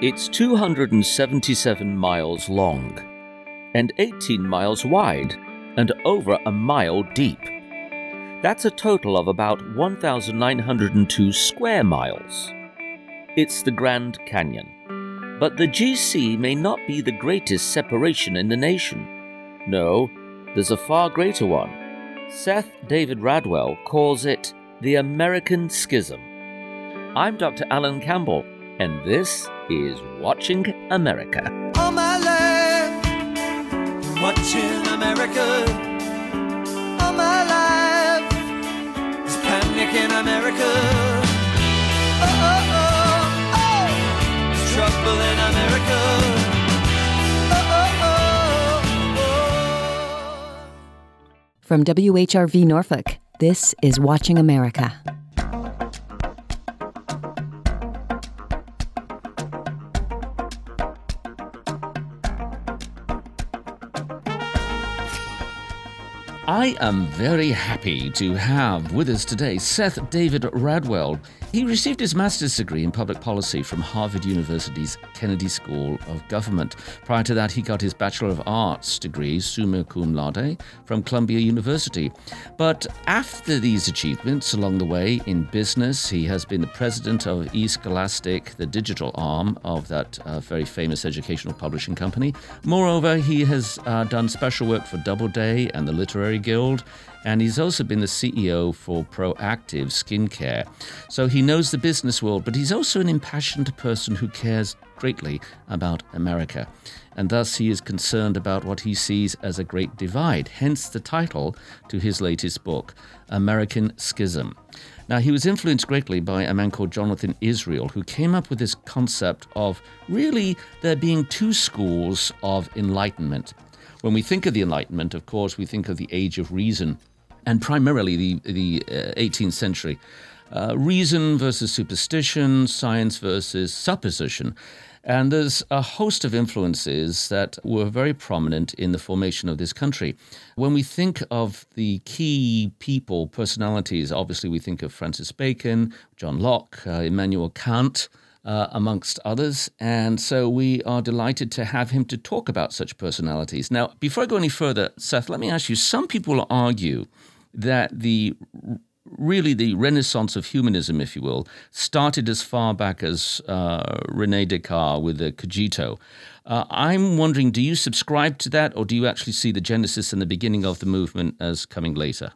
It's 277 miles long and 18 miles wide and over a mile deep. That's a total of about 1,902 square miles. It's the Grand Canyon. But the GC may not be the greatest separation in the nation. No, there's a far greater one. Seth David Radwell calls it the American Schism. I'm Dr. Alan Campbell, and this is Watching America. All my life, watching America. All my life, is panic in America. Oh, oh, oh, oh, it's trouble in America. Oh, oh, oh, oh. From WHRV Norfolk, this is Watching America. I am very happy to have with us today Seth David Radwell. He received his master's degree in public policy from Harvard University's Kennedy School of Government. Prior to that, he got his Bachelor of Arts degree, summa cum laude, from Columbia University. But after these achievements along the way in business, he has been the president of eScholastic, the digital arm of that uh, very famous educational publishing company. Moreover, he has uh, done special work for Doubleday and the Literary Guild, and he's also been the CEO for Proactiv Skincare. So he knows the business world, but he's also an impassioned person who cares greatly about America. And thus he is concerned about what he sees as a great divide, hence the title to his latest book, American Schism. Now, he was influenced greatly by a man called Jonathan Israel, who came up with this concept of really there being two schools of enlightenment. When we think of the Enlightenment, of course, we think of the Age of Reason, and primarily the, the uh, 18th century. Uh, reason versus superstition, science versus supposition. And there's a host of influences that were very prominent in the formation of this country. When we think of the key people, personalities, obviously we think of Francis Bacon, John Locke, uh, Immanuel Kant, uh, amongst others. And so we are delighted to have him to talk about such personalities. Now, before I go any further, Seth, let me ask you some people argue that the really the renaissance of humanism, if you will, started as far back as uh, Rene Descartes with the Cogito. Uh, I'm wondering, do you subscribe to that, or do you actually see the genesis and the beginning of the movement as coming later?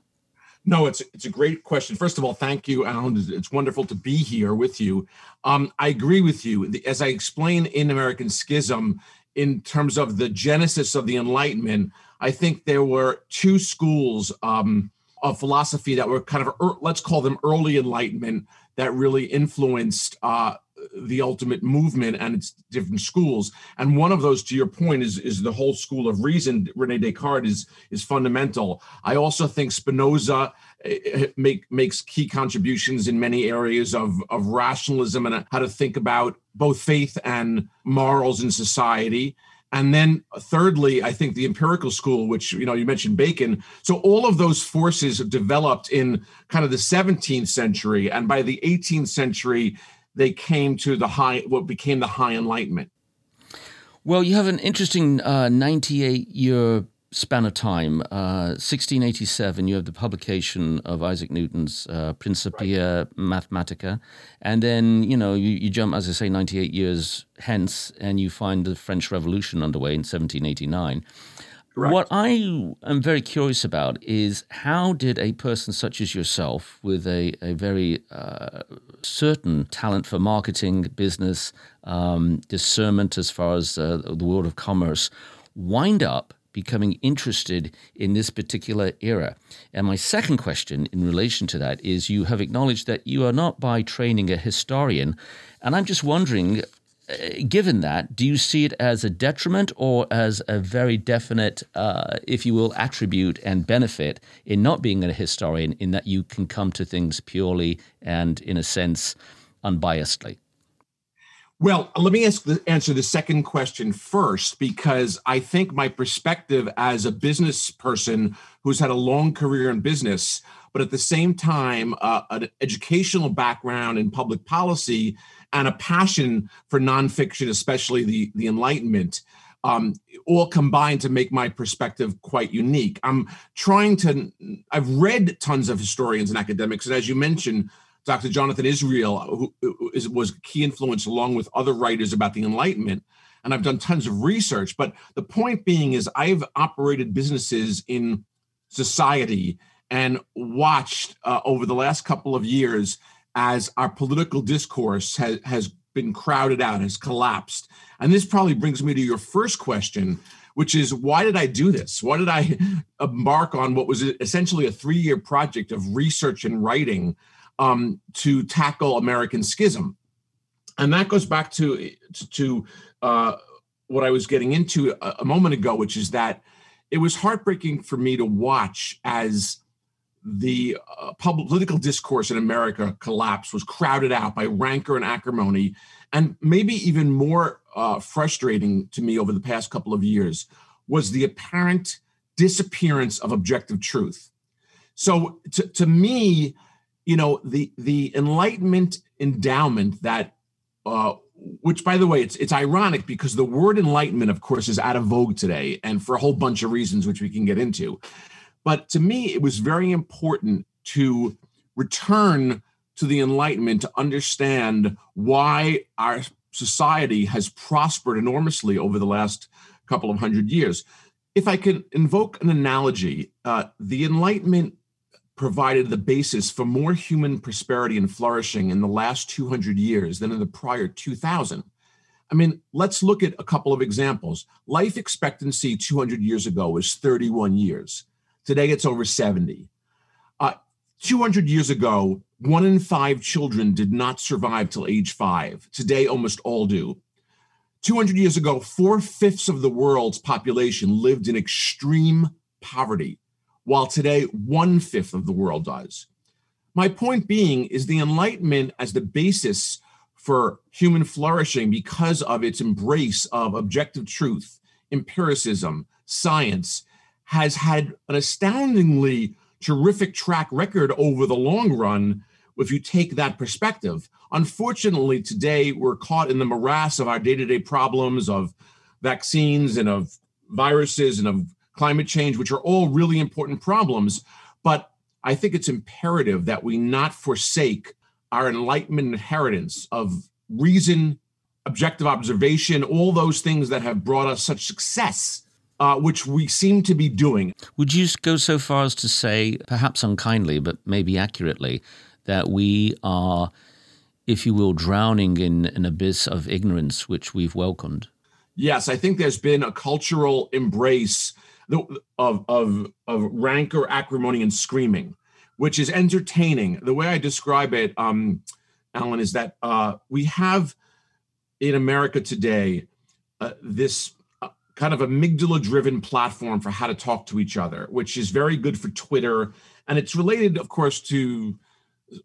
No, it's it's a great question. First of all, thank you, Alan. It's wonderful to be here with you. Um, I agree with you. As I explain in American Schism, in terms of the genesis of the Enlightenment, I think there were two schools um, of philosophy that were kind of er, let's call them early Enlightenment that really influenced uh, the ultimate movement and its different schools. And one of those, to your point, is is the whole school of reason. Rene Descartes is is fundamental. I also think Spinoza eh, eh, make makes key contributions in many areas of of rationalism and how to think about both faith and morals in society. And then thirdly, I think the empirical school, which you know you mentioned Bacon. So all of those forces developed in kind of the 17th century, and by the 18th century, they came to the high what became the high enlightenment well you have an interesting uh, 98 year span of time uh, 1687 you have the publication of isaac newton's uh, principia right. mathematica and then you know you, you jump as i say 98 years hence and you find the french revolution underway in 1789 Correct. What I am very curious about is how did a person such as yourself, with a, a very uh, certain talent for marketing, business, um, discernment as far as uh, the world of commerce, wind up becoming interested in this particular era? And my second question in relation to that is you have acknowledged that you are not by training a historian. And I'm just wondering given that, do you see it as a detriment or as a very definite, uh, if you will, attribute and benefit in not being a historian, in that you can come to things purely and, in a sense, unbiasedly? Well, let me the, answer the second question first, because I think my perspective as a business person who's had a long career in business but at the same time, uh, an educational background in public policy and a passion for nonfiction, especially the, the Enlightenment. Um, all combined to make my perspective quite unique. I'm trying to, I've read tons of historians and academics, and as you mentioned, Dr. Jonathan Israel, who is, was a key influence along with other writers about the Enlightenment. And I've done tons of research. But the point being is, I've operated businesses in society and watched uh, over the last couple of years as our political discourse has, has been crowded out, has collapsed. And this probably brings me to your first question, which is why did I do this? Why did I embark on what was essentially a three year project of research and writing um, to tackle American schism. And that goes back to to uh, what I was getting into a, a moment ago, which is that it was heartbreaking for me to watch as the uh, political discourse in America collapsed, was crowded out by rancor and acrimony, and maybe even more uh, frustrating to me over the past couple of years was the apparent disappearance of objective truth. So, to, to me, you know the the enlightenment endowment that uh, which by the way it's it's ironic because the word enlightenment of course is out of vogue today and for a whole bunch of reasons which we can get into but to me it was very important to return to the enlightenment to understand why our society has prospered enormously over the last couple of hundred years if i can invoke an analogy uh, the enlightenment provided the basis for more human prosperity and flourishing in the last 200 years than in the prior 2000. I mean, let's look at a couple of examples. Life expectancy 200 years ago was 31 years. Today it's over 70. Uh, 200 years ago, one in five children did not survive till age five. Today, almost all do. 200 years ago, four fifths of the world's population lived in extreme poverty while today one fifth of the world does. My point being is the Enlightenment as the basis for human flourishing because of its embrace of objective truth, empiricism, science, has had an astoundingly terrific track record over the long run if you take that perspective. Unfortunately, today we're caught in the morass of our day to day problems of vaccines and of viruses and of climate change, which are all really important problems. But I think it's imperative that we not forsake our Enlightenment inheritance of reason, objective observation, all those things that have brought us such success. Uh, which we seem to be doing. Would you go so far as to say, perhaps unkindly, but maybe accurately, that we are, if you will, drowning in an abyss of ignorance which we've welcomed? Yes, I think there's been a cultural embrace of of of rancor, acrimony, and screaming, which is entertaining. The way I describe it, um, Alan, is that uh, we have in America today uh, this kind of amygdala-driven platform for how to talk to each other, which is very good for Twitter, and it's related, of course, to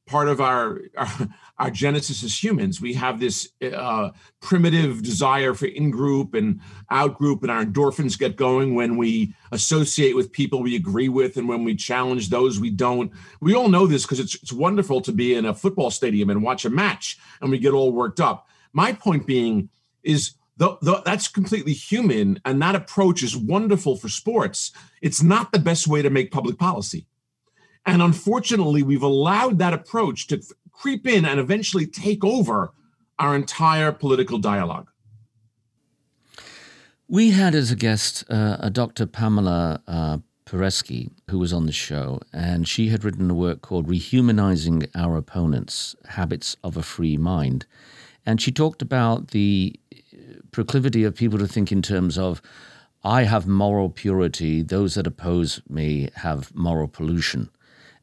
part of our, our, our genesis as humans. We have this uh, primitive desire for in-group and out-group, and our endorphins get going when we associate with people we agree with, and when we challenge those we don't. We all know this because it's it's wonderful to be in a football stadium and watch a match, and we get all worked up. My point being is. The, the, that's completely human, and that approach is wonderful for sports. It's not the best way to make public policy. And unfortunately, we've allowed that approach to creep in and eventually take over our entire political dialogue. We had as a guest uh, a Dr. Pamela uh, Paresky, who was on the show, and she had written a work called Rehumanizing Our Opponents Habits of a Free Mind. And she talked about the proclivity of people to think in terms of, I have moral purity, those that oppose me have moral pollution.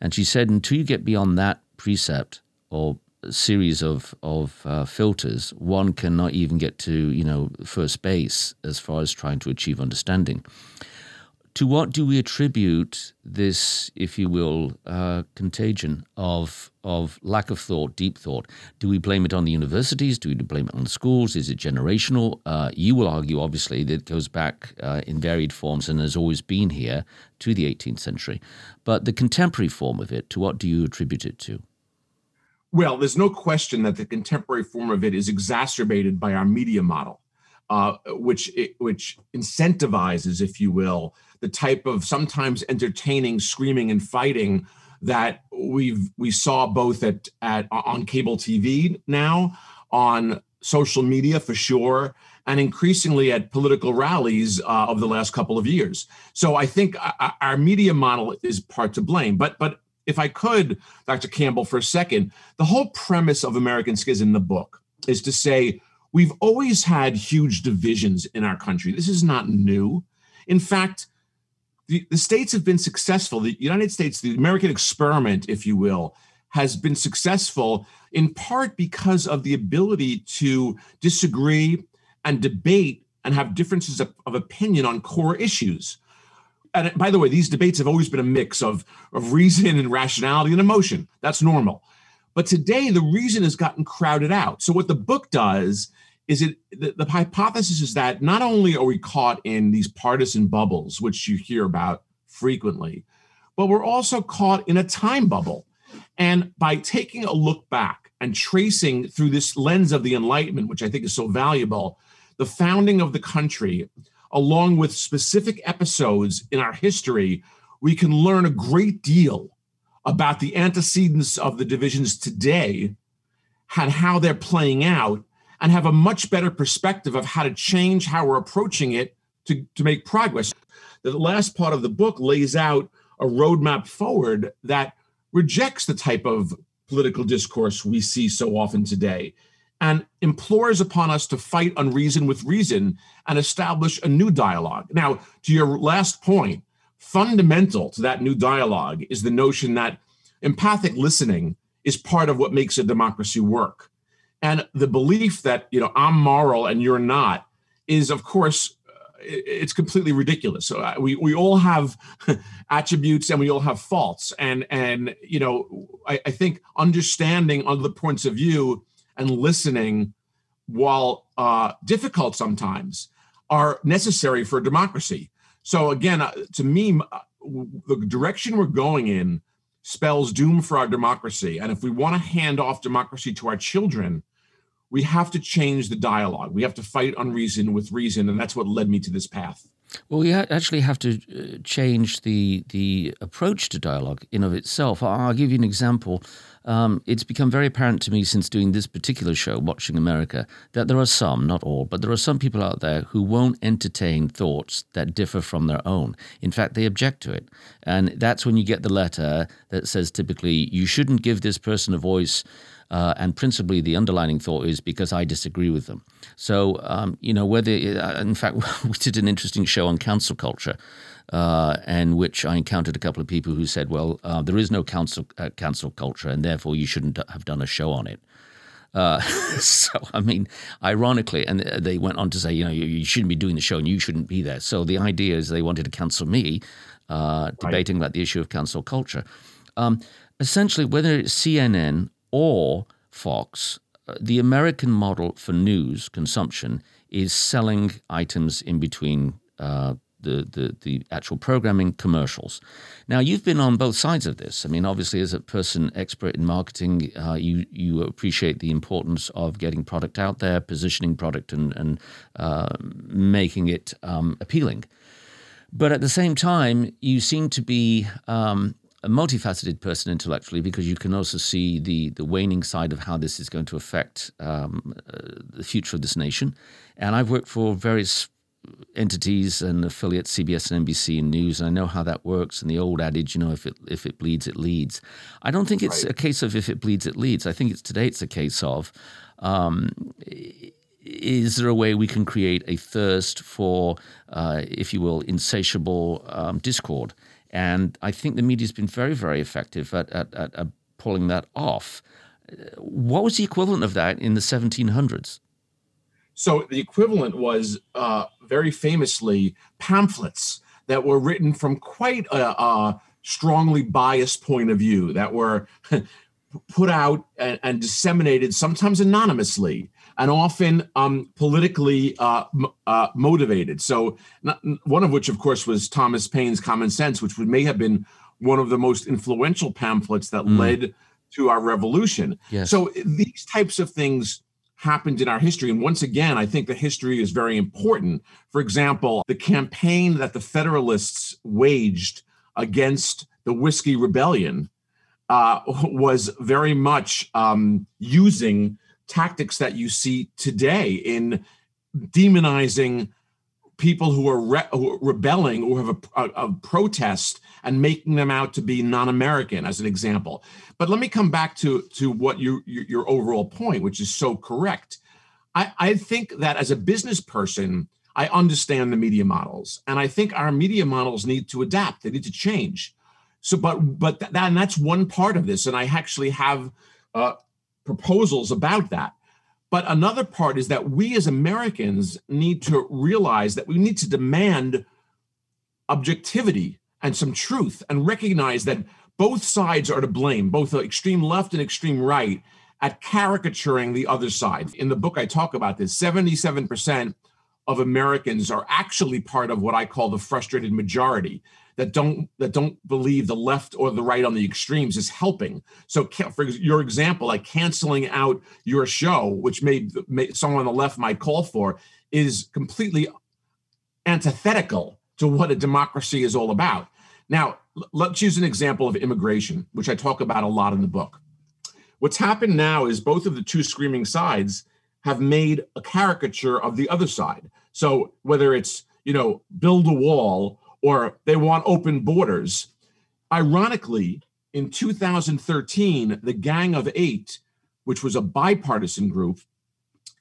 And she said, until you get beyond that precept or series of of uh, filters, one cannot even get to you know first base as far as trying to achieve understanding. To what do we attribute this, if you will, uh, contagion of of lack of thought, deep thought? Do we blame it on the universities? Do we blame it on the schools? Is it generational? Uh, you will argue, obviously, that it goes back uh, in varied forms and has always been here to the 18th century. But the contemporary form of it, to what do you attribute it to? Well, there's no question that the contemporary form of it is exacerbated by our media model, uh, which which incentivizes, if you will, the type of sometimes entertaining screaming and fighting that we've we saw both at at on cable TV now, on social media for sure, and increasingly at political rallies uh, of the last couple of years. So I think our media model is part to blame. But but if I could, Dr. Campbell, for a second, the whole premise of American Schism in the book is to say we've always had huge divisions in our country. This is not new. In fact, the, the states have been successful. The United States, the American experiment, if you will, has been successful in part because of the ability to disagree and debate and have differences of, of opinion on core issues. And by the way, these debates have always been a mix of, of reason and rationality and emotion. That's normal. But today, the reason has gotten crowded out. So, what the book does is it the, the, hypothesis is that not only are we caught in these partisan bubbles which you hear about frequently but we're also caught in a time bubble. And by taking a look back and tracing through this lens of the enlightenment which i think is so valuable the founding of the country along with specific episodes in our history we can learn a great deal about the antecedents of the divisions today and how they're playing out and have a much better perspective of how to change how we're approaching it to, to make progress. The last part of the book lays out a roadmap forward that rejects the type of political discourse we see so often today and implores upon us to fight unreason with reason and establish a new dialogue. Now, to your last point, fundamental to that new dialogue is the notion that empathic listening is part of what makes a democracy work. And the belief that, you know, I'm moral and you're not is, of course, it's completely ridiculous. So uh, we, we all have attributes and we all have faults. And, and you know, I, I think understanding other points of view and listening, while uh, difficult sometimes, are necessary for democracy. So again, uh, to me, uh, the direction we're going in spells doom for our democracy. And if we want to hand off democracy to our children, we have to change the dialogue. We have to fight unreason with reason, and that's what led me to this path. Well, we actually have to uh, change the the approach to dialogue in of itself. I'll give you an example. Um, it's become very apparent to me since doing this particular show, Watching America, that there are some, not all, but there are some people out there who won't entertain thoughts that differ from their own. In fact, they object to it. And that's when you get the letter that says typically, you shouldn't give this person a voice uh, and principally, the underlining thought is because I disagree with them. So, um, you know, whether, uh, in fact, we did an interesting show on cancel culture. Uh, and which I encountered a couple of people who said, "Well, uh, there is no council uh, cancel culture, and therefore you shouldn't have done a show on it." Uh, so, I mean, ironically, and they went on to say, you know, you, you, shouldn't be doing the show and you shouldn't be there. So the idea is they wanted to cancel me, uh, debating about the issue of cancel culture. Um, essentially, whether it's CNN or Fox, uh, the American model for news consumption is selling items in between uh, the, the, the actual programming commercials. Now, you've been on both sides of this. I mean, obviously, as a person expert in marketing, uh, you, you appreciate the importance of getting product out there, positioning product, and, and uh, making it um, appealing. But at the same time, you seem to be um, a multifaceted person intellectually because you can also see the the waning side of how this is going to affect um, uh, the future of this nation. And I've worked for various entities and affiliates, CBS and NBC and news, and I know how that works. And the old adage, you know, if it if it bleeds, it leads. I don't think it's right. a case of if it bleeds, it leads. I think it's today it's a case of. Um, is there a way we can create a thirst for, uh, if you will, insatiable um, discord? And I think the media's been very, very effective at, at, at, at pulling that off. What was the equivalent of that in the 1700s? So the equivalent was uh, very famously pamphlets that were written from quite a, a strongly biased point of view, that were put out and, and, disseminated sometimes anonymously and often um, politically uh, uh, motivated. So, not, one of which, of course, was Thomas Paine's Common Sense, which may have been one of the most influential pamphlets that mm. led to our revolution. Yes. So, these types of things happened in our history. And once again, I think the history is very important. For example, the campaign that the Federalists waged against the Whiskey Rebellion uh, was very much um, using tactics that you see today in demonizing people who are, re- who are rebelling or have a, a, a, protest and making them out to be non-American, as an example. But let me come back to to what you, your your overall point, which is so correct. I, I think that as a business person, I understand the media models, and I think our media models need to adapt. They need to change. So, but but that and that's one part of this, and I actually have uh, proposals about that. But another part is that we as Americans need to realize that we need to demand objectivity and some truth and recognize that both sides are to blame, both the extreme left and extreme right, at caricaturing the other side. In the book, I talk about this 77% of Americans are actually part of what I call the frustrated majority that don't that don't believe the left or the right on the extremes is helping. So, for your example, like canceling out your show, which may, may someone on the left might call for, is completely antithetical to what a democracy is all about. Now, let's use an example of immigration, which I talk about a lot in the book. What's happened now is both of the two screaming sides have made a caricature of the other side. So whether it's, you know, build a wall or they want open borders. Ironically, in 2013, the Gang of Eight, which was a bipartisan group,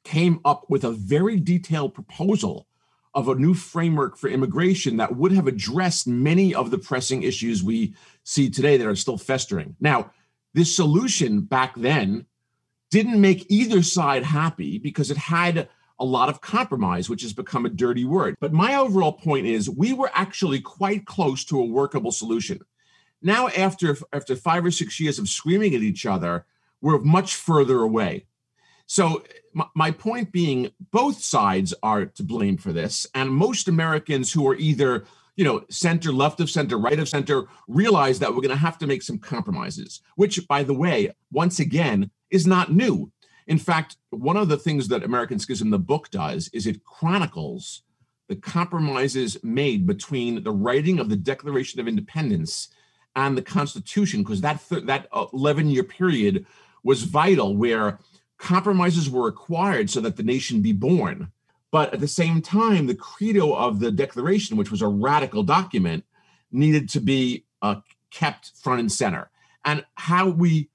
came up with a very detailed proposal of a new framework for immigration that would have addressed many of the pressing issues we see today that are still festering. Now, this solution back then didn't make either side happy because it had a lot of compromise, which has become a dirty word. But my overall point is we were actually quite close to a workable solution. Now, after, after five or six years of screaming at each other, we're much further away. So, my, point being, both sides are to blame for this. And most Americans who are either you know, center, left of center, right of center, realize that we're going to have to make some compromises, which, by the way, once again, is not new. In fact, one of the things that American Schism, the book, does is it chronicles the compromises made between the writing of the Declaration of Independence and the Constitution, because that th- that 11 year period was vital, where compromises were required so that the nation be born. But at the same time, the credo of the Declaration, which was a radical document, needed to be uh, kept front and center. And how we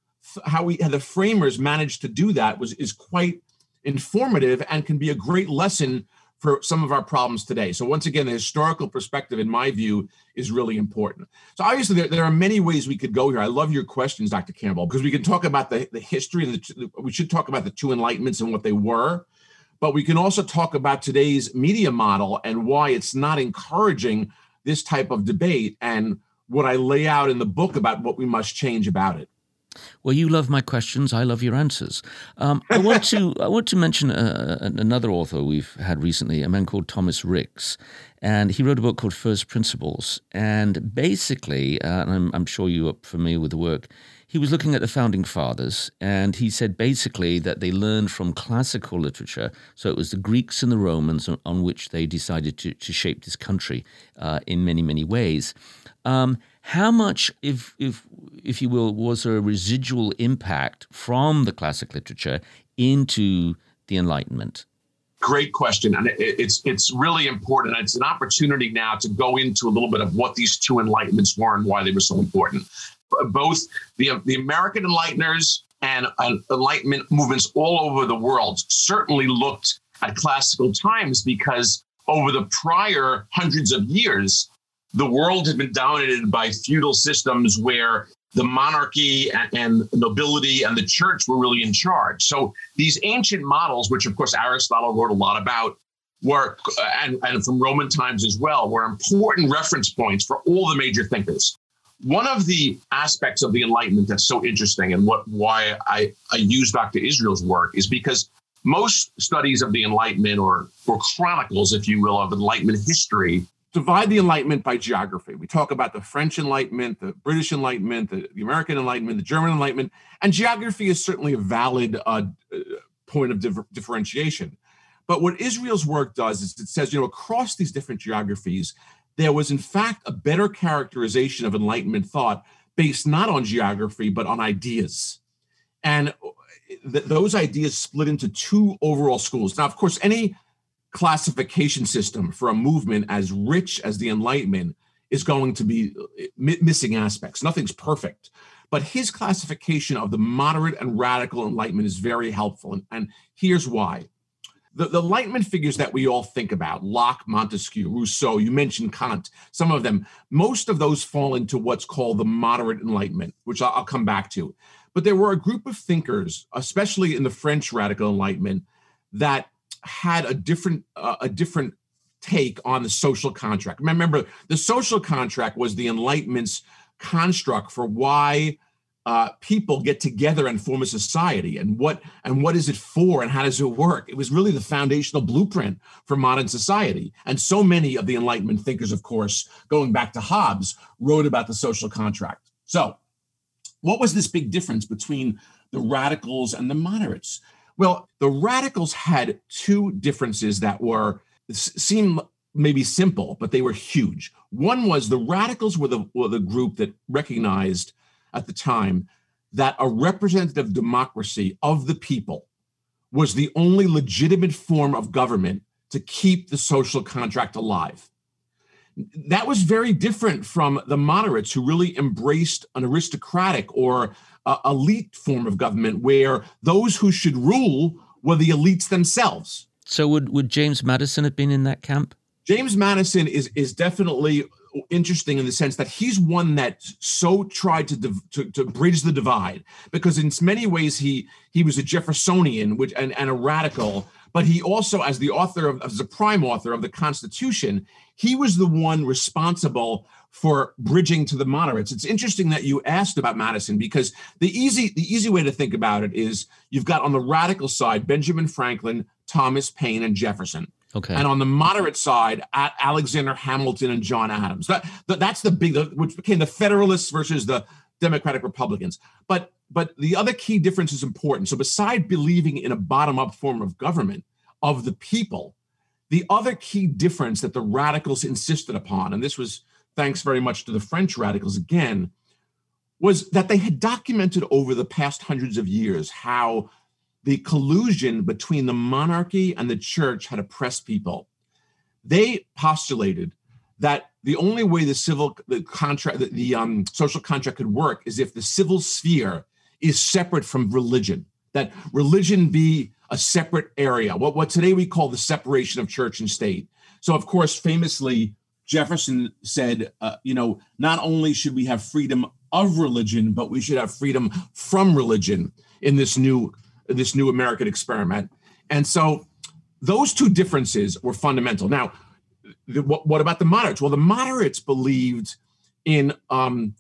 how we how the framers managed to do that was is quite informative and can be a great lesson for some of our problems today. So once again, the historical perspective, in my view, is really important. So obviously, there, there are many ways we could go here. I love your questions, Dr. Campbell, because we can talk about the, the history. The, we should talk about the two enlightenments and what they were, but we can also talk about today's media model and why it's not encouraging this type of debate and what I lay out in the book about what we must change about it. Well, you love my questions. I love your answers. Um, I want to I want to mention uh, another author we've had recently, a man called Thomas Ricks, and he wrote a book called First Principles. And basically, uh, and I'm, I'm sure you are familiar with the work. He was looking at the founding fathers, and he said basically that they learned from classical literature. So it was the Greeks and the Romans on, on which they decided to, to shape this country uh, in many, many ways. Um, how much, if, if, if you will, was there a residual impact from the classic literature into the Enlightenment? Great question, and it's it's really important. It's an opportunity now to go into a little bit of what these two enlightenments were and why they were so important. Both the the American Enlighteners and Enlightenment movements all over the world certainly looked at classical times because over the prior hundreds of years, the world had been dominated by feudal systems where the monarchy and, nobility and the church were really in charge. So these ancient models, which of course Aristotle wrote a lot about, were, uh, and, and from Roman times as well, were important reference points for all the major thinkers. One of the aspects of the Enlightenment that's so interesting and what why I, I use Dr. Israel's work is because most studies of the Enlightenment or, or chronicles, if you will, of Enlightenment history divide the Enlightenment by geography. We talk about the French Enlightenment, the British Enlightenment, the, the American Enlightenment, the German Enlightenment, and geography is certainly a valid uh, point of dif- differentiation. But what Israel's work does is it says, you know, across these different geographies, there was in fact a better characterization of Enlightenment thought based not on geography, but on ideas. And th- those ideas split into two overall schools. Now, of course, any classification system for a movement as rich as the Enlightenment is going to be uh, missing aspects. Nothing's perfect. But his classification of the moderate and radical Enlightenment is very helpful. And, and here's why. The, the Enlightenment figures that we all think about, Locke, Montesquieu, Rousseau, you mentioned Kant, some of them, most of those fall into what's called the moderate Enlightenment, which I'll, I'll come back to. But there were a group of thinkers, especially in the French radical Enlightenment, that had a different uh, a different take on the social contract. Remember, the social contract was the Enlightenment's construct for why uh, people get together and form a society, and what and what is it for, and how does it work? It was really the foundational blueprint for modern society. And so many of the Enlightenment thinkers, of course, going back to Hobbes, wrote about the social contract. So, what was this big difference between the radicals and the moderates? Well, the radicals had two differences that were seem maybe simple, but they were huge. One was the radicals were the, were the group that recognized at the time that a representative democracy of the people was the only legitimate form of government to keep the social contract alive. That was very different from the moderates who really embraced an aristocratic or uh, elite form of government where those who should rule were the elites themselves. So would would James Madison have been in that camp? James Madison is is definitely interesting in the sense that he's one that so tried to, to, to bridge the divide because in many ways he he was a Jeffersonian which and, and a radical but he also as the author of as the prime author of the Constitution he was the one responsible for bridging to the moderates. It's interesting that you asked about Madison because the easy the easy way to think about it is you've got on the radical side Benjamin Franklin, Thomas Paine, and Jefferson. Okay. And on the moderate side, at Alexander Hamilton and John Adams. That, that that's the big which became the Federalists versus the Democratic Republicans. But but the other key difference is important. So beside believing in a bottom-up form of government of the people, the other key difference that the radicals insisted upon, and this was thanks very much to the French radicals again, was that they had documented over the past hundreds of years how the collusion between the monarchy and the church had oppressed people. They postulated that the only way the civil the contract the, the um, social contract could work is if the civil sphere is separate from religion that religion be a separate area what, what today we call the separation of church and state so of course famously Jefferson said, uh, you know, not only should we have freedom of religion, but we should have freedom from religion in this new this new American experiment. And so those two differences were fundamental. Now, the, what, what, about the moderates? Well, the moderates believed in um,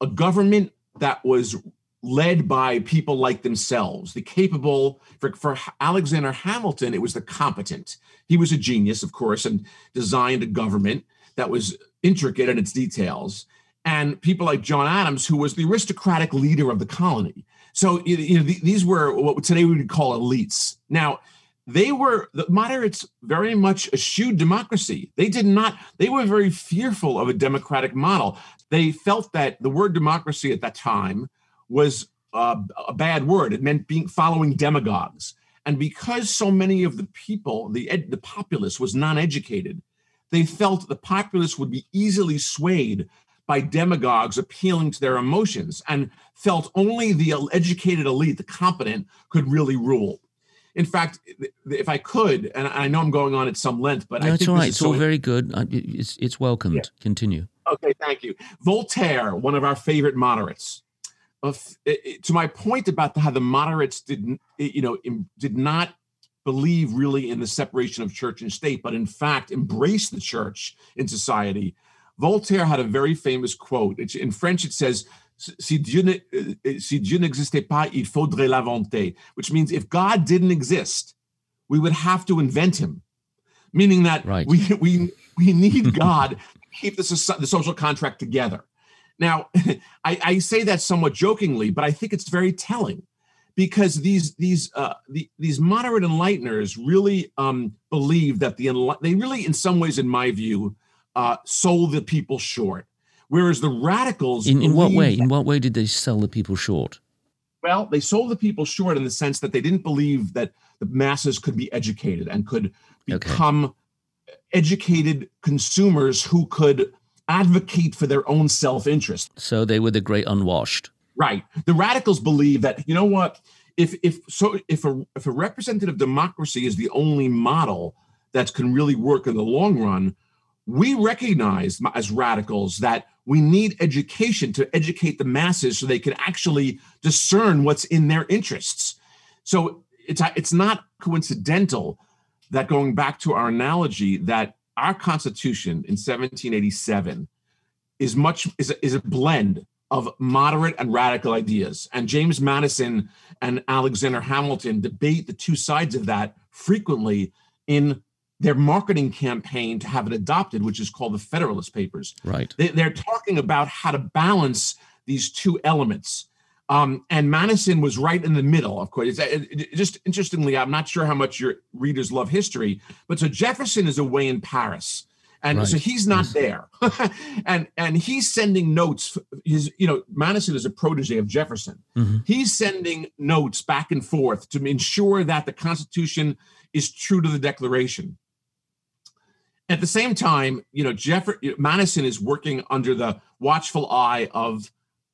a government that was led by people like themselves, the capable. For, for Alexander Hamilton, it was the competent. He was a genius, of course, and designed a government that was intricate in its details, and people like John Adams, who was the aristocratic leader of the colony. So you know these were what today we would call elites. Now they were the moderates very much eschewed democracy. They did not. They were very fearful of a democratic model. They felt that the word democracy at that time was uh, a bad word. It meant being following demagogues. And because so many of the people, the ed, the populace, was non-educated, they felt the populace would be easily swayed by demagogues appealing to their emotions and felt only the educated elite, the competent, could really rule. In fact, if I could, and I know I'm going on at some length, but no, I it's think all right. It's so all very good. It's it's welcomed. Yeah. Continue. Okay, thank you. Voltaire, one of our favorite moderates. Uh, to my point about how the moderates didn't, eh, you know, did not believe really in the separation of church and state, but in fact embraced the church in society. Voltaire had a very famous quote. It's, in French, it says, si Dieu, ne, si Dieu n'existait pas, il faudrait l'inventer, which means if God didn't exist, we would have to invent him. Meaning that right. we, we, we need God to keep the, the social contract together. Now, I, I, say that somewhat jokingly, but I think it's very telling because these these uh, the, these moderate enlighteners really um, believe that the they really, in some ways, in my view, uh, sold the people short. Whereas the radicals, in, in what way? That, in what way did they sell the people short? Well, they sold the people short in the sense that they didn't believe that the masses could be educated and could become okay. educated consumers who could advocate for their own self-interest. So they were the great unwashed. Right. The radicals believe that you know what if if so if a if a representative democracy is the only model that can really work in the long run, we recognize as radicals that we need education to educate the masses so they can actually discern what's in their interests. So it's it's not coincidental that going back to our analogy that our constitution in 1787 is much is a, is a blend of moderate and radical ideas. And james madison and alexander hamilton debate the two sides of that frequently in their marketing campaign to have it adopted which is called the federalist papers. Right. They, they're talking about how to balance these two elements um, and Madison was right in the middle, of course. It, it, just interestingly, I'm not sure how much your readers love history, but so Jefferson is away in Paris. And right. so he's not there. and and he's sending notes. His, you know, Madison is a protege of Jefferson. Mm-hmm. He's sending notes back and forth to ensure that the Constitution is true to the Declaration. At the same time, you know, Jeff Madison is working under the watchful eye of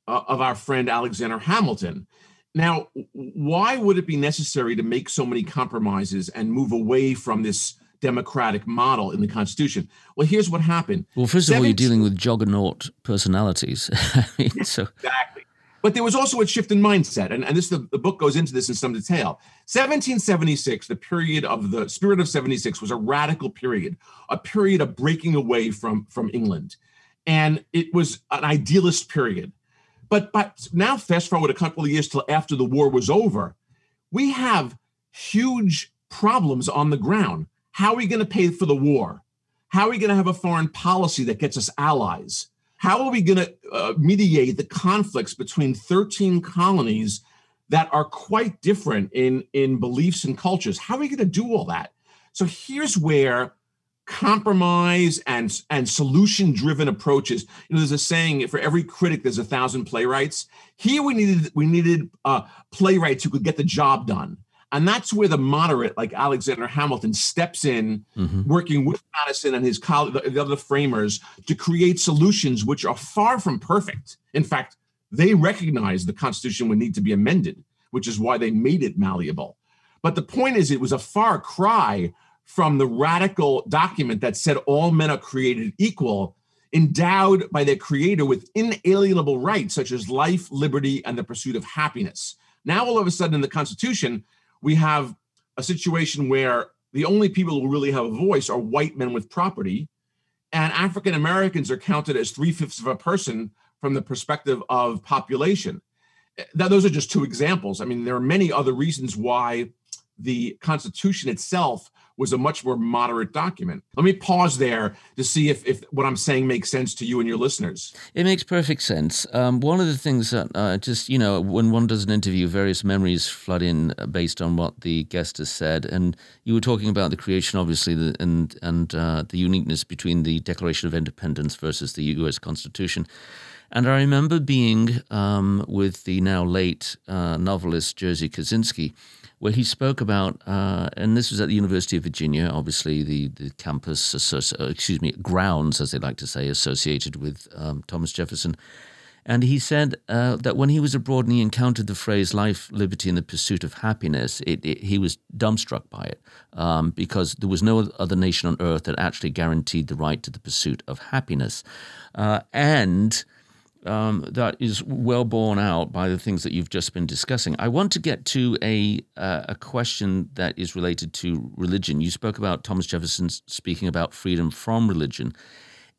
uh, of our friend Alexander Hamilton. Now, why would it be necessary to make so many compromises and move away from this democratic model in the Constitution? Well, here's what happened. Well, first of all, you're dealing with juggernaut personalities. so. Exactly. But there was also a shift in mindset, and, and this the, the book goes into this in some detail. 1776, the period of the spirit of 76, was a radical period, a period of breaking away from, from England. And it was an idealist period but but now fast forward a couple of years till after the war was over, we have huge problems on the ground. How are we going to pay for the war? How are we going to have a foreign policy that gets us allies? How are we going to uh, mediate the conflicts between 13 colonies that are quite different in, in beliefs and cultures? How are we going to do all that? So here's where compromise and and solution driven approaches. You know there's a saying for every critic there's a thousand playwrights. Here we needed we needed uh, playwrights who could get the job done. And that's where the moderate like alexander hamilton steps in mm-hmm. working with madison and his colleagues the other framers to create solutions which are far from perfect. In fact they recognize the constitution would need to be amended which is why they made it malleable. But the point is it was a far cry from the radical document that said all men are created equal, endowed by their creator with inalienable rights such as life, liberty, and the pursuit of happiness. Now, all of a sudden, in the Constitution, we have a situation where the only people who really have a voice are white men with property, and African Americans are counted as three fifths of a person from the perspective of population. Now, those are just two examples. I mean, there are many other reasons why the Constitution itself was a much more moderate document. Let me pause there to see if, if what I'm saying makes sense to you and your listeners. It makes perfect sense. Um, one of the things that uh, just, you know, when one does an interview, various memories flood in based on what the guest has said. And you were talking about the creation, obviously, the, and, and uh, the uniqueness between the Declaration of Independence versus the U.S. Constitution. And I remember being um, with the now late uh, novelist Jerzy Kosinski where he spoke about, uh, and this was at the University of Virginia, obviously the, the campus, uh, excuse me, grounds, as they like to say, associated with um, Thomas Jefferson. And he said uh, that when he was abroad and he encountered the phrase life, liberty, and the pursuit of happiness, it, it, he was dumbstruck by it um, because there was no other nation on earth that actually guaranteed the right to the pursuit of happiness. Uh, and um, that is well borne out by the things that you've just been discussing. I want to get to a uh, a question that is related to religion. You spoke about Thomas Jefferson speaking about freedom from religion,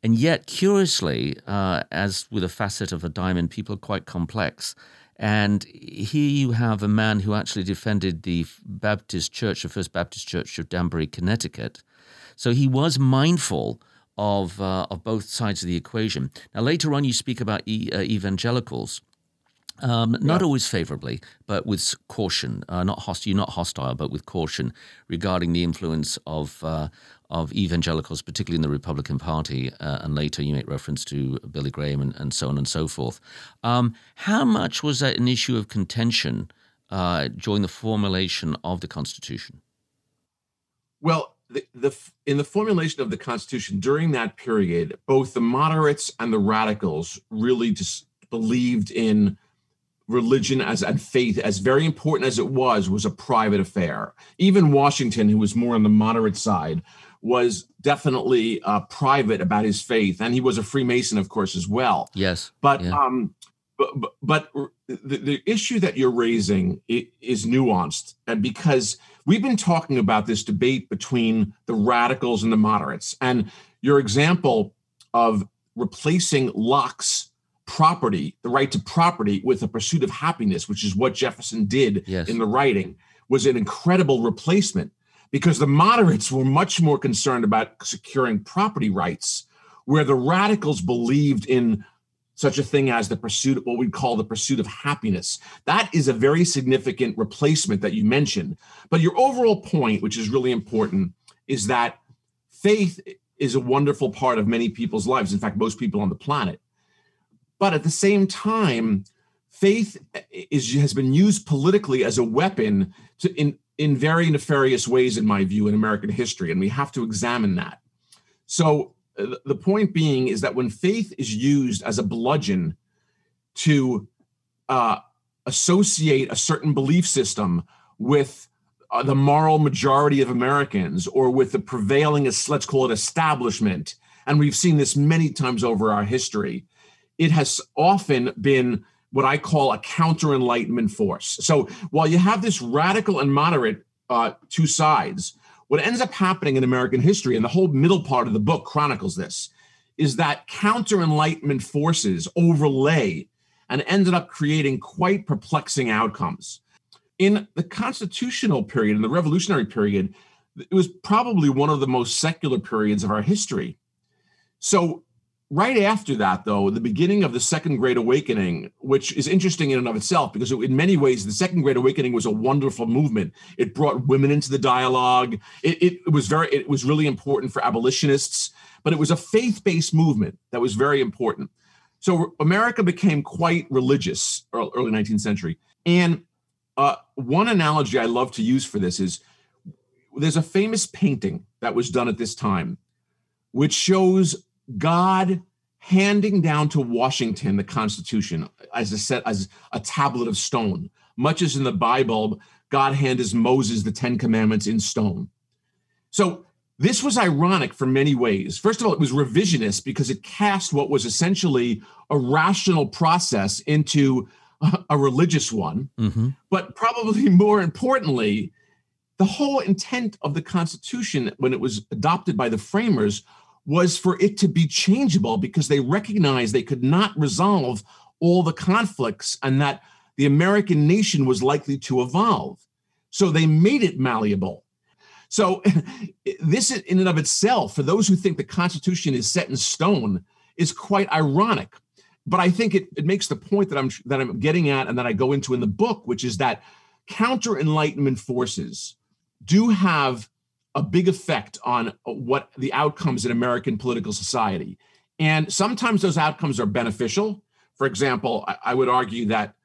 and yet, curiously, uh, as with a facet of a diamond, people are quite complex. And here you have a man who actually defended the Baptist Church, the First Baptist Church of Danbury, Connecticut. So he was mindful of uh, of both sides of the equation. Now, later on, you speak about e- uh, evangelicals. Um, not yeah. always favorably, but with caution. Uh, not hostile, not hostile, but with caution regarding the influence of uh, of evangelicals, particularly in the Republican Party. Uh, and later, you make reference to Billy Graham and, and so on and so forth. Um, how much was that an issue of contention uh, during the formulation of the Constitution? Well, the, the in the formulation of the Constitution during that period, both the moderates and the radicals really just believed in religion as and faith as very important as it was was a private affair. Even washington who was more on the moderate side was definitely uh, private about his faith and he was a freemason of course as well. Yes. But yeah. um but, but, but the, the issue that you're raising is nuanced. And because we've been talking about this debate between the radicals and the moderates. And your example of replacing Locke's property, the right to property, with the pursuit of happiness, which is what Jefferson did yes. in the writing, was an incredible replacement. Because the moderates were much more concerned about securing property rights, where the radicals believed in such a thing as the pursuit what we call the pursuit of happiness. That is a very significant replacement that you mentioned. But your overall point, which is really important, is that faith is a wonderful part of many people's lives. In fact, most people on the planet. But at the same time, faith is has been used politically as a weapon to in in very nefarious ways, in my view, in American history, and we have to examine that. So the point being is that when faith is used as a bludgeon to uh, associate a certain belief system with uh, the moral majority of Americans or with the prevailing, let's call it establishment, and we've seen this many times over our history it has often been what I call a counter enlightenment force. So while you have this radical and moderate uh, two sides, what ends up happening in American history, and the whole middle part of the book chronicles this, is that counter enlightenment forces overlay and ended up creating quite perplexing outcomes. In the constitutional period, in the revolutionary period, it was probably one of the most secular periods of our history. So right after that, though, the beginning of the Second Great Awakening, which is interesting in and of itself, because in many ways, the Second Great Awakening was a wonderful movement. It brought women into the dialogue. It, it, was very, it was really important for abolitionists, but it was a faith-based movement that was very important. So America became quite religious early 19th century. And uh, one analogy I love to use for this is there's a famous painting that was done at this time, which shows God handing down to Washington the Constitution as a set as a tablet of stone, much as in the Bible, God handed Moses the Ten Commandments in stone. So this was ironic for many ways. First of all, it was revisionist because it cast what was essentially a rational process into a, religious one. Mm-hmm. But probably more importantly, the whole intent of the Constitution, when it was adopted by the framers, was for it to be changeable because they recognized they could not resolve all the conflicts and that the American nation was likely to evolve. So they made it malleable. So this in and of itself, for those who think the Constitution is set in stone, is quite ironic. But I think it, it makes the point that I'm that I'm getting at and that I go into in the book, which is that counter enlightenment forces do have a big effect on what the outcomes in American political society. And sometimes those outcomes are beneficial. For example, I, I would argue that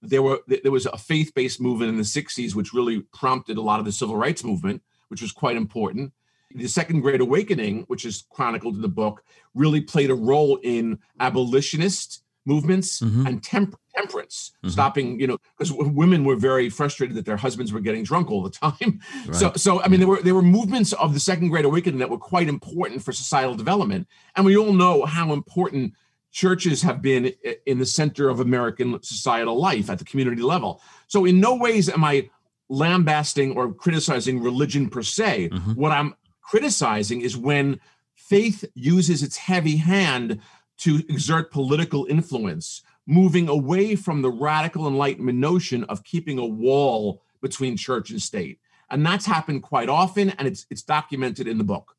there were there was a faith-based movement in the 60s which really prompted a lot of the civil rights movement, which was quite important. The Second Great Awakening, which is chronicled in the book, really played a role in abolitionist movements mm-hmm. and temp- temperance, mm-hmm. stopping, you know, because women were very frustrated that their husbands were getting drunk all the time. Right. So, so I mean, there were there were movements of the Second Great Awakening that were quite important for societal development, and we all know how important churches have been in the center of American societal life at the community level. So, in no ways am I lambasting or criticizing religion per se. Mm-hmm. What I'm criticizing is when faith uses its heavy hand to exert political influence, moving away from the radical Enlightenment notion of keeping a wall between church and state. And that's happened quite often, and it's, it's documented in the book.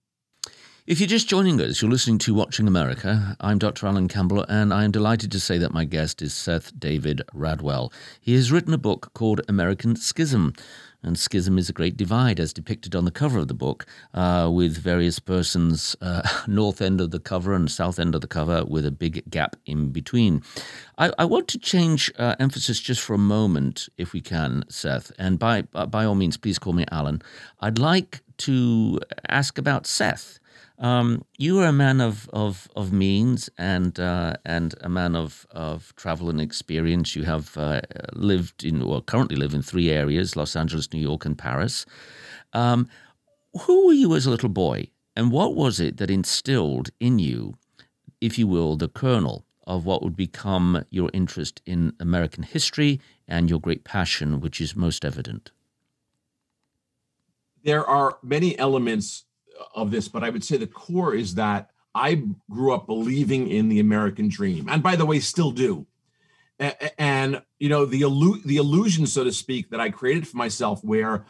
If you're just joining us, you're listening to Watching America. I'm Dr. Alan Campbell, and I am delighted to say that my guest is Seth David Radwell. He has written a book called American Schism, and schism is a great divide, as depicted on the cover of the book, uh, with various persons, uh, north end of the cover and south end of the cover, with a big gap in between. I, I want to change uh, emphasis just for a moment, if we can, Seth. And by by all means, please call me Alan. I'd like to ask about Seth. Um, you are a man of, of, of means and uh, and a man of, of travel and experience. You have uh, lived in or currently live in three areas: Los Angeles, New York, and Paris. Um, who were you as a little boy, and what was it that instilled in you, if you will, the kernel of what would become your interest in American history and your great passion, which is most evident? There are many elements of this, but I would say the core is that I grew up believing in the American dream, and by the way, still do. And you know the illu- the illusion, so to speak, that I created for myself, where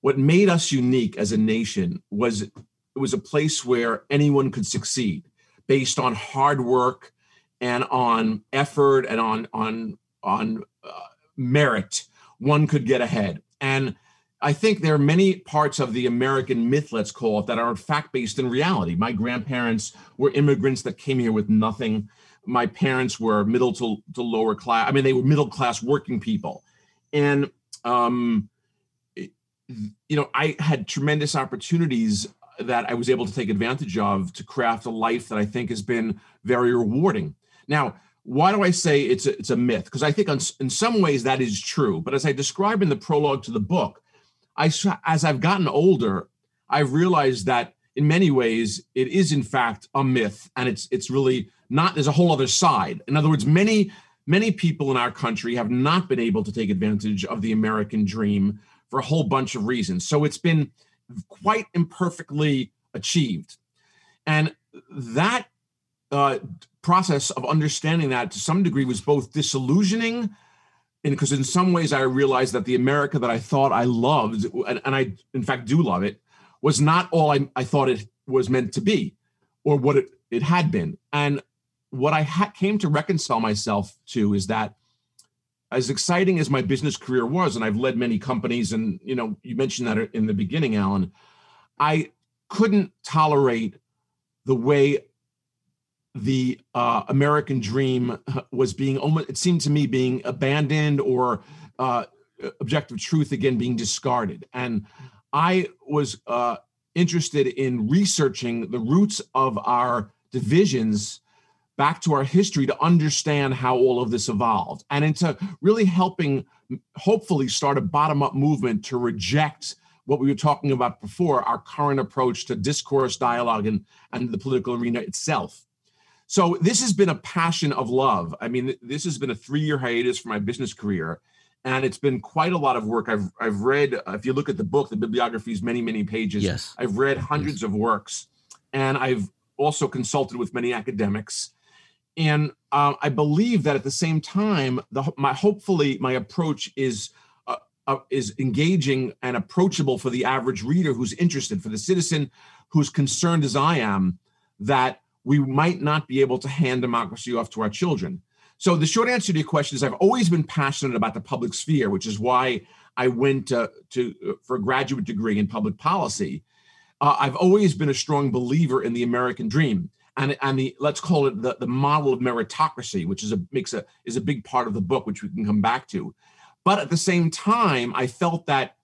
what made us unique as a nation was it was a place where anyone could succeed based on hard work and on effort and on on on uh, merit. One could get ahead, and I think there are many parts of the American myth, let's call it, that are fact based in reality. My grandparents were immigrants that came here with nothing. My parents were middle to, to lower class. I mean, they were middle class working people. And, um, you know, I had tremendous opportunities that I was able to take advantage of to craft a life that I think has been very rewarding. Now, why do I say it's a, it's a myth? Because I think in some ways that is true. But as I describe in the prologue to the book, I as I've gotten older, I've realized that in many ways it is in fact a myth, and it's it's really not. There's a whole other side. In other words, many many people in our country have not been able to take advantage of the American dream for a whole bunch of reasons. So it's been quite imperfectly achieved, and that uh, process of understanding that to some degree was both disillusioning because in some ways I realized that the America that I thought I loved, and, and I in fact do love it, was not all I, I thought it was meant to be, or what it, it had been. And what I ha- came to reconcile myself to is that as exciting as my business career was, and I've led many companies, and you know, you mentioned that in the beginning, Alan, I couldn't tolerate the way the uh, American dream was being almost, it seemed to me, being abandoned or uh, objective truth again being discarded. And I was uh, interested in researching the roots of our divisions back to our history to understand how all of this evolved and into really helping hopefully start a bottom up movement to reject what we were talking about before our current approach to discourse dialogue and, and the political arena itself so this has been a passion of love. I mean, this has been a three-year hiatus for my business career, and it's been quite a lot of work. I've I've read. Uh, if you look at the book, the bibliography is many many pages. Yes, I've read hundreds yes. of works, and I've also consulted with many academics. And uh, I believe that at the same time, the my hopefully my approach is uh, uh, is engaging and approachable for the average reader who's interested, for the citizen who's concerned as I am that we might not be able to hand democracy off to our children. So the short answer to your question is I've always been passionate about the public sphere, which is why I went to, to uh, for a graduate degree in public policy. Uh, I've always been a strong believer in the American dream and, and the let's call it the, the model of meritocracy, which is a makes a is a big part of the book, which we can come back to. But at the same time, I felt that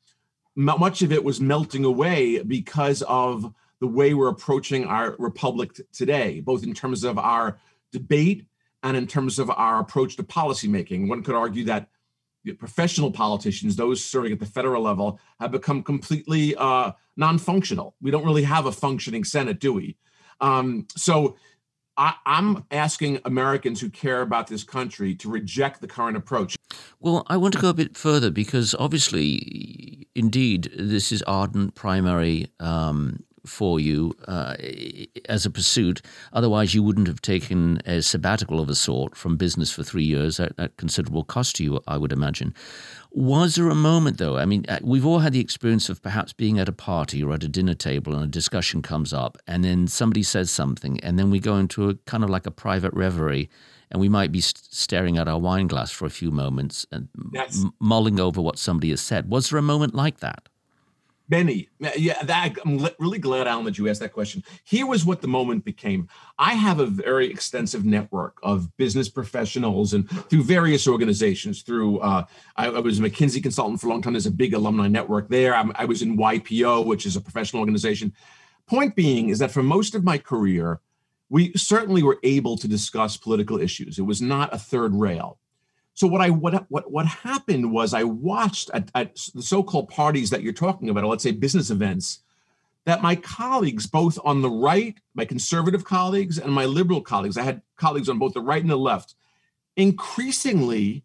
much of it was melting away because of the way we're approaching our republic today, both in terms of our debate and in terms of our approach to policymaking. One could argue that professional politicians, those serving at the federal level, have become completely uh, non-functional. We don't really have a functioning Senate, do we? Um, so I, am asking Americans who care about this country to reject the current approach. Well, I want to go a bit further because obviously, indeed, this is ardent primary um, for you uh, as a pursuit. Otherwise, you wouldn't have taken a sabbatical of a sort from business for three years at, at considerable cost to you, I would imagine. Was there a moment, though? I mean, uh, we've all had the experience of perhaps being at a party or at a dinner table and a discussion comes up, and then somebody says something, and then we go into a kind of like a private reverie, and we might be st- staring at our wine glass for a few moments and yes. mulling over what somebody has said. Was there a moment like that? Benny, yeah, that, I'm really glad, Alan, that you asked that question. Here was what the moment became. I have a very extensive network of business professionals and through various organizations. Through uh, I, I, was a McKinsey consultant for a long time. There's a big alumni network there. I'm, I was in YPO, which is a professional organization. Point being is that for most of my career, we certainly were able to discuss political issues. It was not a third rail. So what I what what what happened was I watched at, at the so-called parties that you're talking about, or let's say business events, that my colleagues, both on the right, my conservative colleagues, and my liberal colleagues, I had colleagues on both the right and the left, increasingly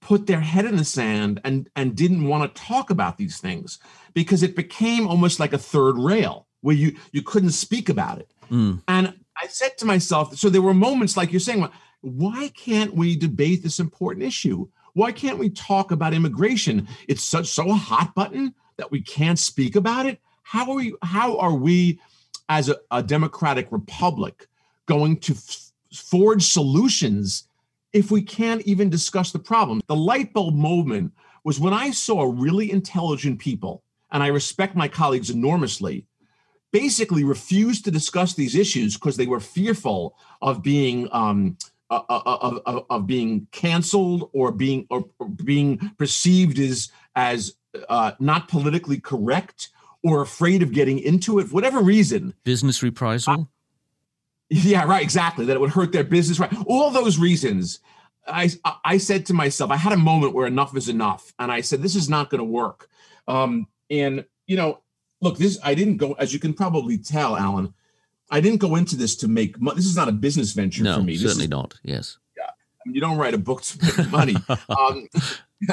put their head in the sand and and didn't want to talk about these things because it became almost like a third rail where you you couldn't speak about it. Mm. And I said to myself, so there were moments like you're saying, why can't we debate this important issue? Why can't we talk about immigration? It's such so a hot button that we can't speak about it. How are we? How are we, as a, a democratic republic, going to f- forge solutions if we can't even discuss the problem? The light bulb moment was when I saw really intelligent people, and I respect my colleagues enormously, basically refused to discuss these issues because they were fearful of being um, uh, uh, uh, of, of, of, being canceled or being or, being perceived as as uh, not politically correct or afraid of getting into it for whatever reason. Business reprisal? Yeah right exactly that it would hurt their business right. All those reasons i i said to myself i had a moment where enough is enough and i said this is not going to work. Um, and you know look this i didn't go as you can probably tell alan I didn't go into this to make money. This is not a business venture no, for me. This certainly is, not. Yes. Yeah. I mean, you don't write a book to make money. um,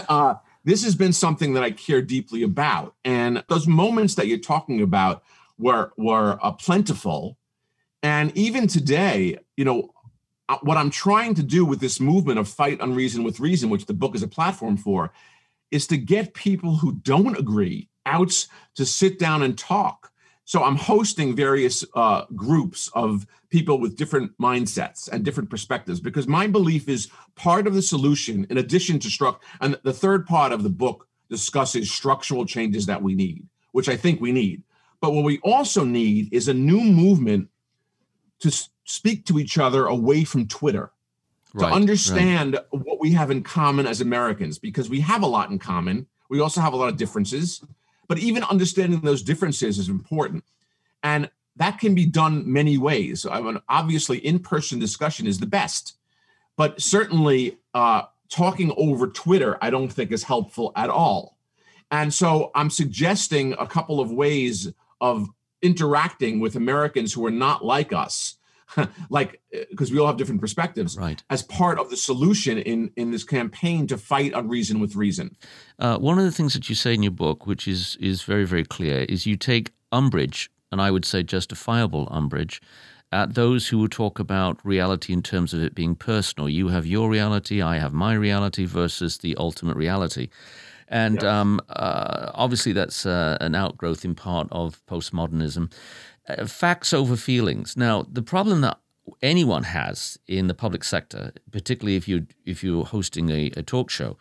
uh, this has been something that I care deeply about, and those moments that you're talking about were were uh, plentiful, and even today, you know, uh, what I'm trying to do with this movement of fight unreason with reason, which the book is a platform for, is to get people who don't agree out to sit down and talk so I'm hosting various uh, groups of people with different mindsets and different perspectives because my belief is part of the solution, in addition to struct, and the third part of the book discusses structural changes that we need, which I think we need. But what we also need is a new movement to speak to each other away from Twitter, right, to understand right. what we have in common as Americans, because we have a lot in common. We also have a lot of differences. But even understanding those differences is important. And that can be done many ways. I mean, obviously, in person discussion is the best, but certainly uh, talking over Twitter, I don't think is helpful at all. And so I'm suggesting a couple of ways of interacting with Americans who are not like us like because we all have different perspectives. Right. As part of the solution in in this campaign to fight unreason with reason. Uh, one of the things that you say in your book which is is very very clear is you take umbrage and i would say justifiable umbrage at those who talk about reality in terms of it being personal. You have your reality i have my reality versus the ultimate reality. And um, uh, obviously, that's uh, an outgrowth in part of postmodernism. Uh, facts over feelings. Now, the problem that anyone has in the public sector, particularly if you if you're hosting a, a talk show,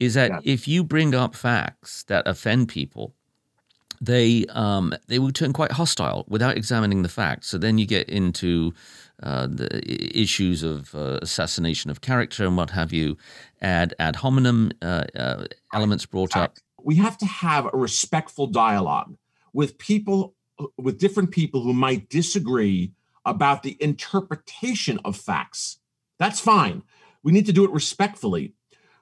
is that yeah. if you bring up facts that offend people, they um, they will turn quite hostile without examining the facts. So then you get into uh, the issues of uh, assassination of character and what have you, ad ad hominem uh, uh elements brought up. We have to have a respectful dialogue with people with different people who might disagree about the interpretation of facts. That's fine. We need to do it respectfully.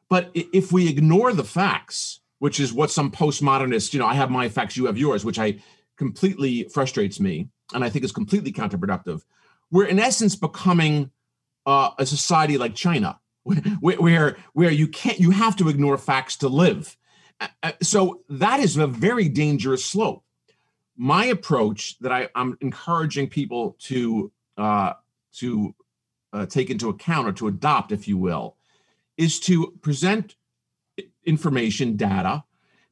But if we ignore the facts, which is what some postmodernists, you know, I have my facts, you have yours, which I completely frustrates me and I think is completely counterproductive. we're in essence becoming uh, a society like China, where, where where you can't you have to ignore facts to live. So that is a very dangerous slope. My approach that I, am encouraging people to uh, to uh, take into account or to adopt, if you will, is to present information, data,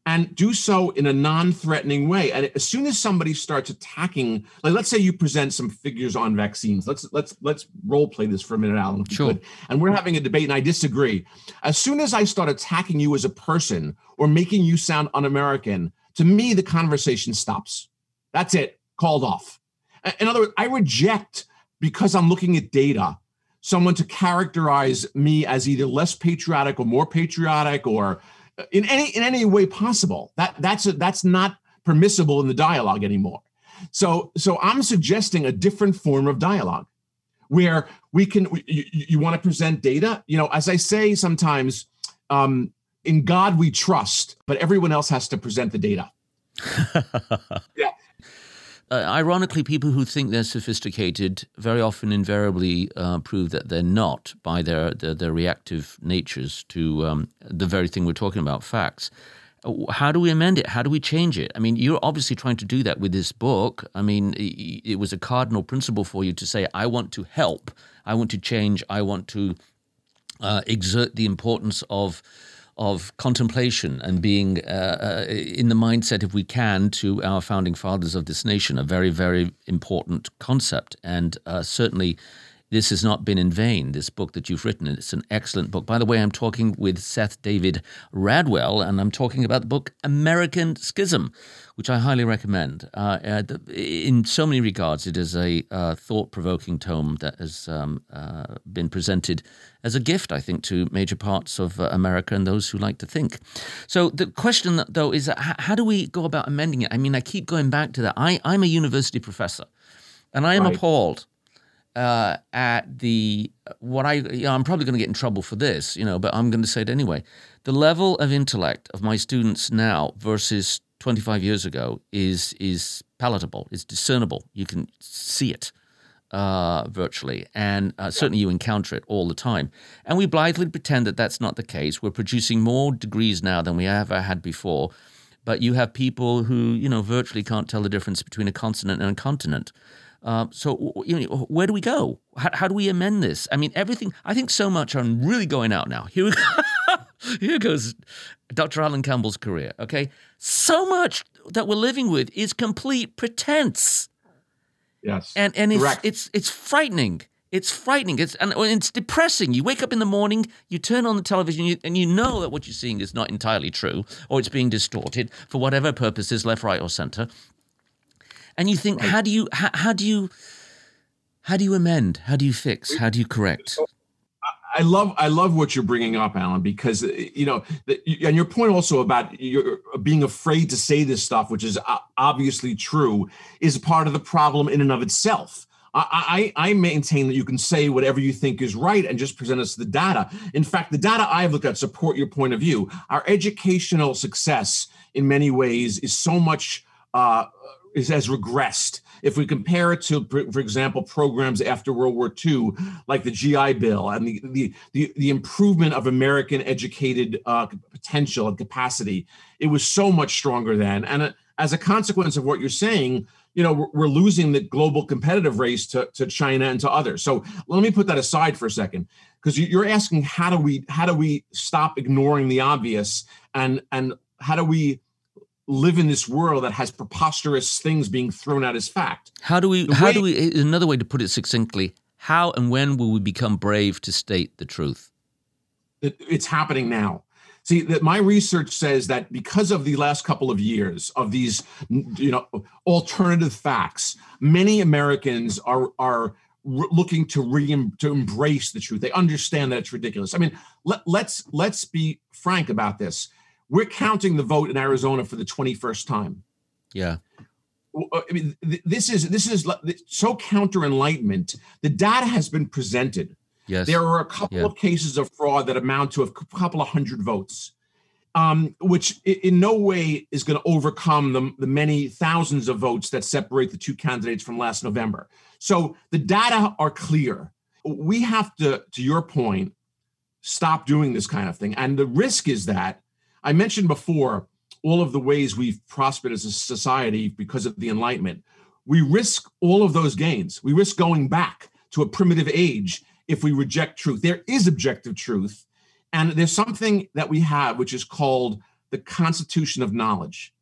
and do so in a non-threatening way. And as soon as somebody starts attacking, like let's say you present some figures on vaccines. Let's let's let's role play this for a minute, Alan. If sure. Could. And we're having a debate, and I disagree. As soon as I start attacking you as a person or making you sound un-American, to me the conversation stops. That's it. Called off. In other words, I reject because I'm looking at data someone to characterize me as either less patriotic or more patriotic or uh, in any in any way possible. That that's a, that's not permissible in the dialogue anymore. So so i'm suggesting a different form of dialogue where we can you, you want to present data? You know as i say sometimes um, in god we trust but everyone else has to present the data. Yeah uh, ironically, people who think they're sophisticated very often invariably uh, prove that they're not by their, their, their reactive natures to um, the very thing we're talking about, facts. How do we amend it? How do we change it? I mean, you're obviously trying to do that with this book. I mean, it was a cardinal principle for you to say, I want to help, I want to change, I want to uh, exert the importance of of contemplation and being uh, uh, in the mindset, if we can, to our founding fathers of this nation, a very, very important concept. And uh, certainly, this has not been in vain, this book that you've written. It's an excellent book. By the way, I'm talking with Seth David Radwell, and I'm talking about the book American Schism, which I highly recommend. Uh, uh, in so many regards, it is a uh, thought provoking tome that has um, uh, been presented as a gift, I think, to major parts of uh, America and those who like to think. So the question, though, is how do we go about amending it? I mean, I keep going back to that. I, I'm a university professor, and I am right. appalled uh, at the what I you know, I'm probably going to get in trouble for this, you know, but I'm going to say it anyway. The level of intellect of my students now versus 25 years ago is is palatable, is discernible. You can see it uh, virtually, and uh, certainly you encounter it all the time. And we blithely pretend that that's not the case. We're producing more degrees now than we ever had before. But you have people who, you know, virtually can't tell the difference between a consonant and a continent. Uh, so, you know, where do we go? How, how, do we amend this? I mean, everything. I think so much on really going out now. Here, here goes Dr. Alan Campbell's career. Okay, so much that we're living with is complete pretense. Yes, and and it's it's it's frightening. It's frightening. It's and it's depressing. You wake up in the morning, you turn on the television, and you know that what you're seeing is not entirely true, or it's being distorted for whatever purposes, left, right, or center and you think, right. how do you how, how do you how do you amend? How do you fix? How do you correct? I love I love what you're bringing up, Alan, because you know, and your point also about you're being afraid to say this stuff, which is obviously true, is part of the problem in and of itself. I, I, I maintain that you can say whatever you think is right and just present us the data. In fact, the data I've looked at support your point of view. Our educational success, in many ways, is so much uh, is, has regressed. If we compare it to, for example, programs after World War II, like the GI Bill and the the the, the improvement of American educated uh, potential and capacity, it was so much stronger then. And uh, as a consequence of what you're saying, you know, we're, we're losing the global competitive race to, to China and to others. So let me put that aside for a second, because you're asking how do we how do we stop ignoring the obvious and and how do we live in this world that has preposterous things being thrown out as fact. How do we? The how way, do we? Eh, another way to put it succinctly: How and when will we become brave to state the truth? It, it's happening now. See that my research says that because of the last couple of years of these, you know, alternative facts, many Americans are are looking to re to embrace the truth. They understand that it's ridiculous. I mean, let, let's let's be frank about this we're counting the vote in Arizona for the 21st time. Yeah. Uh, I mean, this is this is so counter enlightenment. The data has been presented. Yes. There are a couple yeah. of cases of fraud that amount to a couple of hundred votes. um, which in no way is going to overcome the, the many thousands of votes that separate the two candidates from last November. So the data are clear. We have to, to your point, stop doing this kind of thing. And the risk is that I mentioned before all of the ways we've prospered as a society because of the Enlightenment. We risk all of those gains. We risk going back to a primitive age if we reject truth. There is objective truth and there's something that we have which is called the Constitution of Knowledge.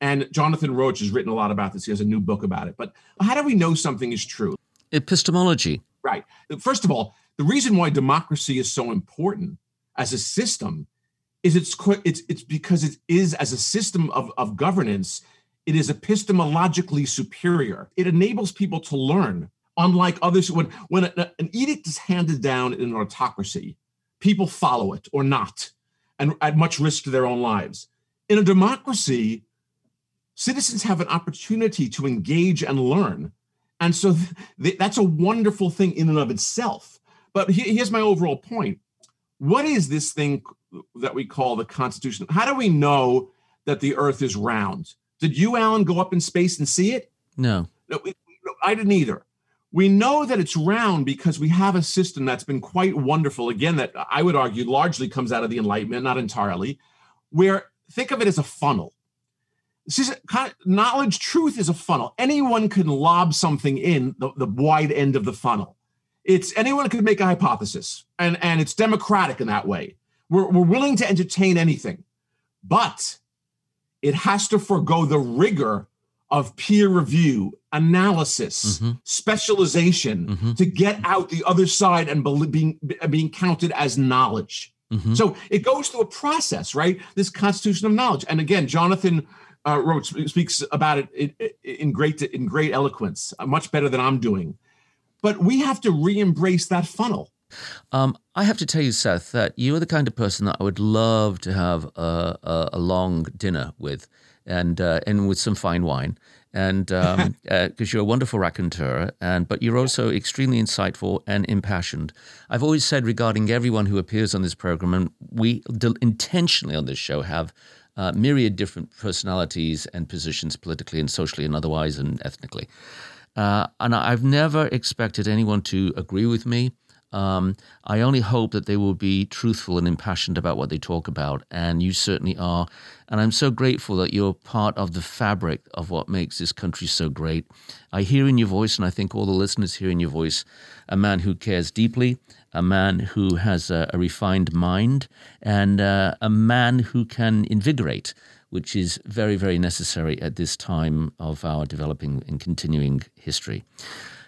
And Jonathan Rauch has written a lot about this. He has a new book about it. But how do we know something is true? Epistemology. Right. First of all, the reason why democracy is so important as a system is it's it's it's because it is as a system of, of governance, it is epistemologically superior. It enables people to learn, unlike others. When when an edict is handed down in an autocracy, people follow it or not, and at much risk to their own lives. In a democracy, citizens have an opportunity to engage and learn. And so th- that's a wonderful thing in and of itself. But he- here's my overall point What is this thing that we call the Constitution? How do we know that the earth is round? Did you, Alan, go up in space and see it? No. No, I didn't either. We know that it's round because we have a system that's been quite wonderful. Again, that I would argue largely comes out of the Enlightenment, not entirely, where think of it as a funnel. This is kind of, knowledge, truth is a funnel. Anyone can lob something in the, the wide end of the funnel. It's anyone can make a hypothesis, and, and it's democratic in that way. We're, we're willing to entertain anything, but it has to forego the rigor of peer review, analysis, mm-hmm. specialization mm-hmm. to get out the other side and be, being being counted as knowledge. Mm-hmm. So it goes through a process, right? This constitution of knowledge. And again, Jonathan uh, wrote speaks about it in, in great in great eloquence, uh, much better than I'm doing. But we have to re-embrace that funnel. Um, I have to tell you, Seth, that you are the kind of person that I would love to have a, a, a long dinner with and uh, and with some fine wine. And because um, uh, you're a wonderful raconteur, and but you're also extremely insightful and impassioned. I've always said regarding everyone who appears on this program, and we intentionally on this show have uh, myriad different personalities and positions politically and socially and otherwise and ethnically. Uh, and I've never expected anyone to agree with me. Um, I only hope that they will be truthful and impassioned about what they talk about, and you certainly are. And I'm so grateful that you're part of the fabric of what makes this country so great. I hear in your voice, and I think all the listeners hear in your voice, a man who cares deeply, a man who has a, a refined mind, and uh, a man who can invigorate which is very, very necessary at this time of our developing and continuing history.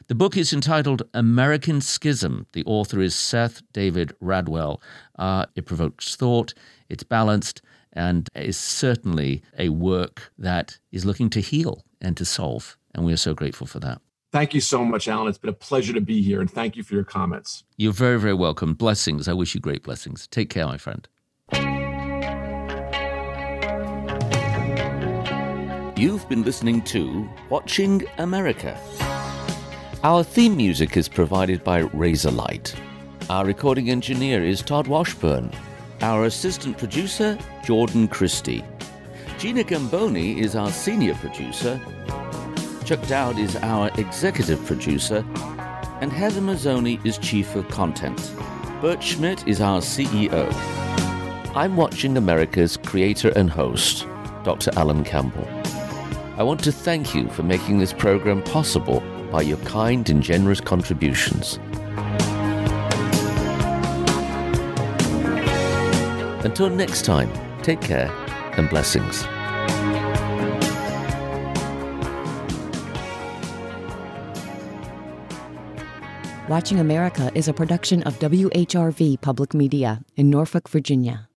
The book is entitled American Schism. The author is Seth David Radwell. Uh, it provokes thought, it's balanced, and is certainly a work that is looking to heal and to solve. And we are so grateful for that. Thank you so much, Alan. It's been a pleasure to be here, and thank you for your comments. You're very, very welcome. Blessings. I wish you great blessings. Take care, my friend. You've been listening to Watching America. Our theme music is provided by Razorlight. Our recording engineer is Todd Washburn. Our assistant producer, Jordan Christie. Gina Gamboni is our senior producer. Chuck Dowd is our executive producer. And Heather Mazzoni is chief of content. Bert Schmidt is our CEO. I'm watching America's creator and host, Dr. Alan Campbell. I want to thank you for making this program possible by your kind and generous contributions. Until next time, take care and blessings. Watching America is a production of WHRV Public Media in Norfolk, Virginia.